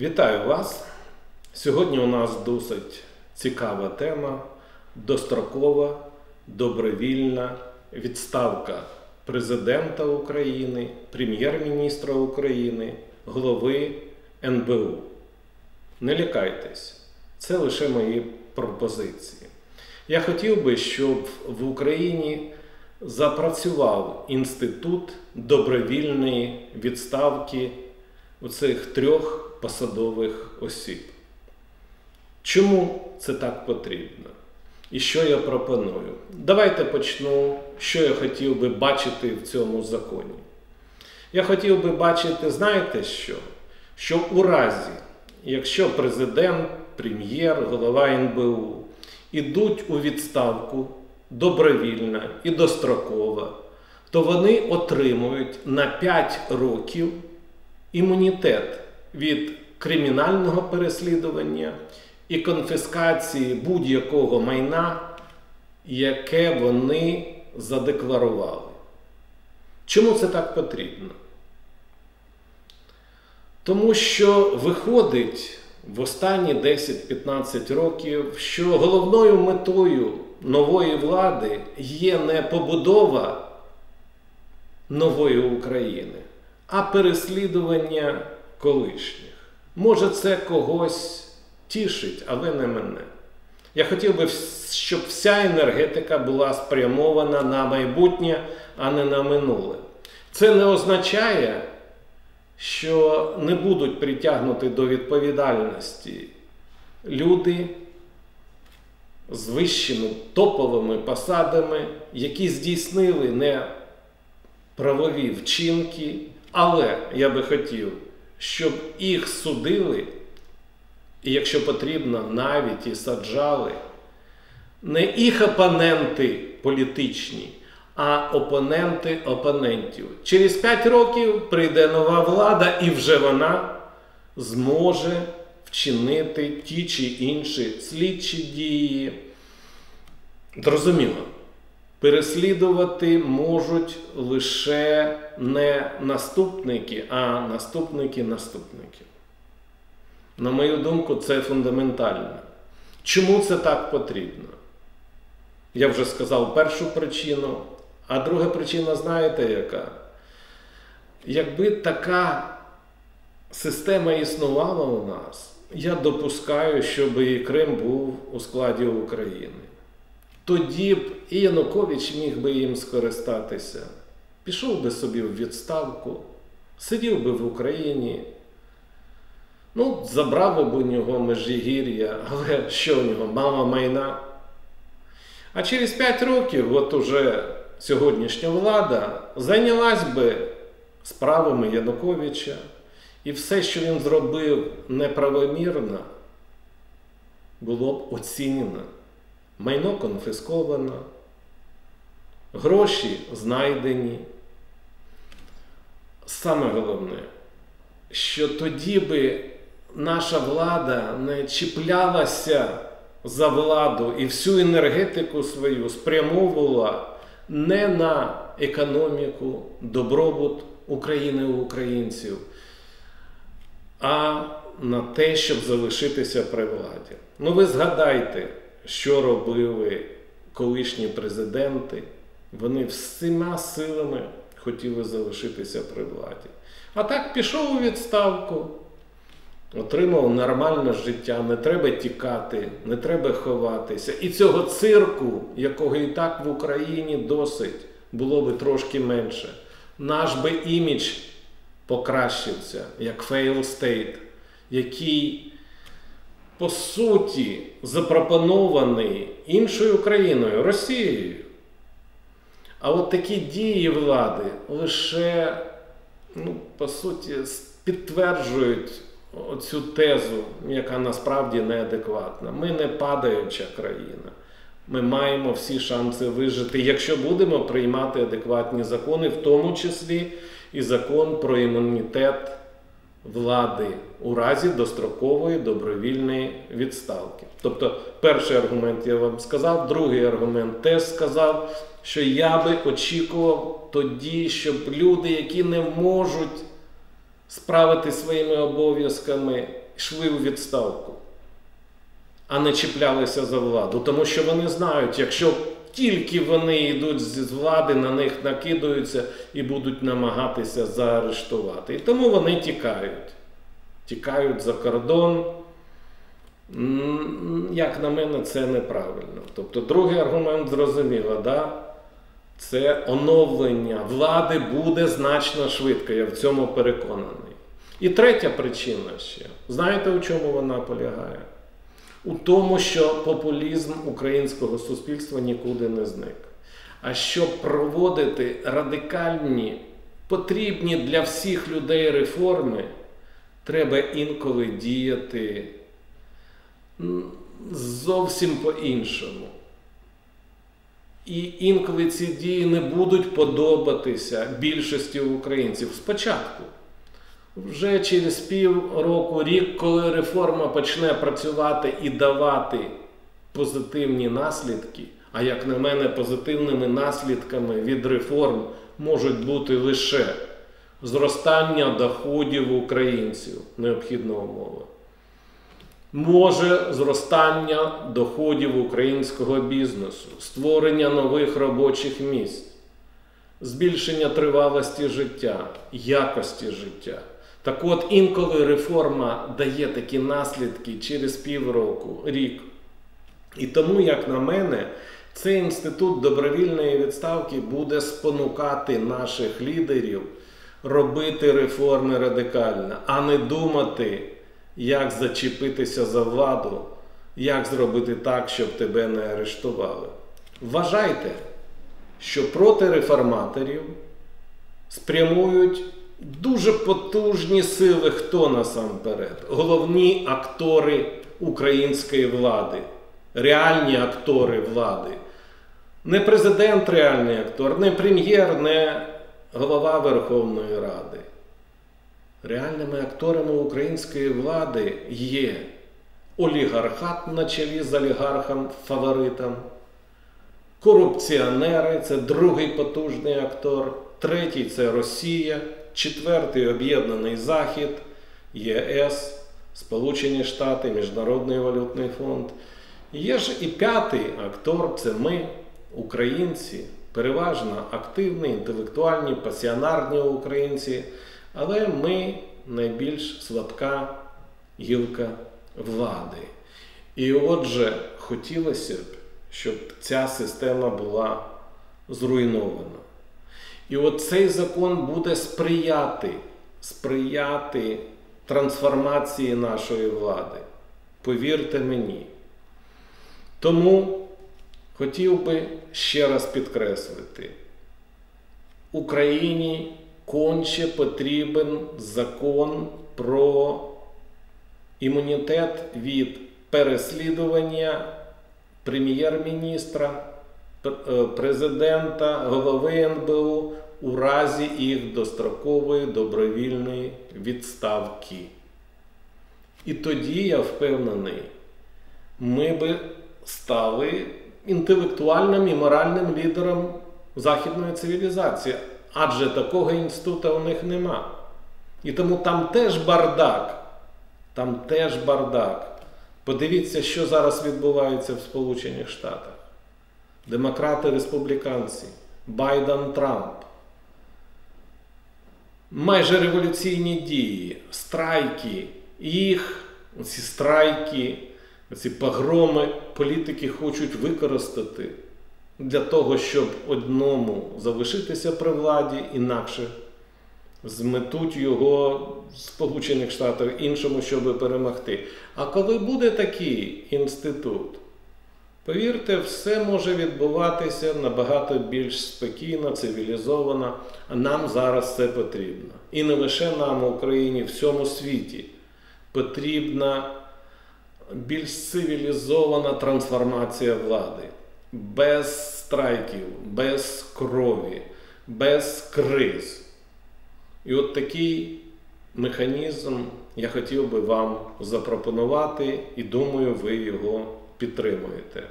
Вітаю вас! Сьогодні у нас досить цікава тема дострокова, добровільна відставка Президента України, прем'єр-міністра України, голови НБУ. Не лякайтесь, це лише мої пропозиції. Я хотів би, щоб в Україні запрацював інститут добровільної відставки у цих трьох посадових осіб. Чому це так потрібно? І що я пропоную? Давайте почну, що я хотів би бачити в цьому законі. Я хотів би бачити, знаєте що? Що у разі, якщо президент, прем'єр, голова НБУ ідуть у відставку добровільно і достроково, то вони отримують на 5 років імунітет від кримінального переслідування і конфіскації будь-якого майна, яке вони задекларували. Чому це так потрібно? Тому що виходить в останні 10-15 років, що головною метою нової влади є не побудова нової України, а переслідування колишніх. Може, це когось тішить, але не мене. Я хотів би, щоб вся енергетика була спрямована на майбутнє, а не на минуле. Це не означає, що не будуть притягнуті до відповідальності люди з вищими топовими посадами, які здійснили неправові вчинки, але я би хотів, щоб їх судили, і якщо потрібно, навіть і саджали не їх опоненти політичні, а опоненти опонентів. Через 5 років прийде нова влада, і вже вона зможе вчинити ті чи інші слідчі дії. Зрозуміло, переслідувати можуть лише не наступники, а наступники наступників. На мою думку, це фундаментально. Чому це так потрібно? Я вже сказав першу причину, а друга причина, знаєте яка? Якби така система існувала у нас, я допускаю, щоб і Крим був у складі України. Тоді б і Янукович міг би їм скористатися, пішов би собі в відставку, сидів би в Україні. Ну, забрав би у нього Межигір'я, але що у нього? Мама майна. А через 5 років, от уже сьогоднішня влада зайнялась би справами Януковича, і все, що він зробив неправомірно, було б оцінено. Майно конфісковано, гроші знайдені. Саме головне, що тоді би наша влада не чіплялася за владу і всю енергетику свою спрямовувала не на економіку, добробут України і українців, а на те, щоб залишитися при владі. Ну, ви згадайте, що робили колишні президенти. Вони всіма силами хотіли залишитися при владі. А так пішов у відставку отримав нормальне життя, не треба тікати, не треба ховатися. І цього цирку, якого і так в Україні досить, було би трошки менше. Наш би імідж покращився, як fail state, який, по суті, запропонований іншою країною, Росією. А от такі дії влади лише, ну, по суті, підтверджують оцю тезу, яка насправді неадекватна. Ми не падаюча країна. Ми маємо всі шанси вижити, якщо будемо приймати адекватні закони, в тому числі і закон про імунітет влади у разі дострокової добровільної відставки. Тобто, перший аргумент я вам сказав, другий аргумент теж сказав, що я би очікував тоді, щоб люди, які не можуть справити своїми обов'язками йшли у відставку, а не чіплялися за владу. Тому що вони знають, якщо тільки вони йдуть з влади, на них накидаються і будуть намагатися заарештувати. І тому вони тікають. Тікають за кордон. Як на мене, це неправильно. Тобто, другий аргумент зрозуміло, да? це оновлення влади буде значно швидко, я в цьому переконаний. І третя причина ще. Знаєте, у чому вона полягає? У тому, що популізм українського суспільства нікуди не зник. А щоб проводити радикальні, потрібні для всіх людей реформи, треба інколи діяти зовсім по-іншому. І інколи ці дії не будуть подобатися більшості українців спочатку. Вже через пів року, рік, коли реформа почне працювати і давати позитивні наслідки, а як на мене, позитивними наслідками від реформ можуть бути лише зростання доходів українців, необхідна умова може зростання доходів українського бізнесу, створення нових робочих місць, збільшення тривалості життя, якості життя. Так от інколи реформа дає такі наслідки через півроку, рік. І тому, як на мене, цей інститут добровільної відставки буде спонукати наших лідерів робити реформи радикально, а не думати як зачепитися за владу, як зробити так, щоб тебе не арештували. Вважайте, що проти реформаторів спрямують дуже потужні сили, хто насамперед, головні актори української влади, реальні актори влади. Не президент реальний актор, не прем'єр, не голова Верховної Ради. Реальними акторами української влади є олігархат на чолі з олігархом фаворитом, корупціонери це другий потужний актор, третій це Росія, четвертий Об'єднаний Захід, ЄС, Сполучені Штати, Міжнародний валютний фонд. Є ж і п'ятий актор це ми, українці, переважно активні, інтелектуальні, пасіонарні українці. Але ми найбільш слабка гілка влади. І отже, хотілося б, щоб ця система була зруйнована. І от цей закон буде сприяти, сприяти трансформації нашої влади. Повірте мені. Тому хотів би ще раз підкреслити, Україні конче потрібен закон про імунітет від переслідування прем'єр-міністра, президента, голови НБУ у разі їх дострокової добровільної відставки. І тоді я впевнений, ми би стали інтелектуальним і моральним лідером західної цивілізації адже такого інституту у них нема. І тому там теж бардак. Там теж бардак. Подивіться, що зараз відбувається в Сполучених Штатах. Демократи, республіканці, Байден Трамп. Майже революційні дії, страйки, їх, ці страйки, ці погроми політики хочуть використати для того, щоб одному залишитися при владі, інакше зметуть його з Сполучених Штатів іншому, щоб перемогти. А коли буде такий інститут, повірте, все може відбуватися набагато більш спокійно, цивілізовано, а нам зараз це потрібно. І не лише нам, Україні, всьому світі потрібна більш цивілізована трансформація влади без страйків, без крові, без криз. І от такий механізм я хотів би вам запропонувати, і думаю, ви його підтримуєте.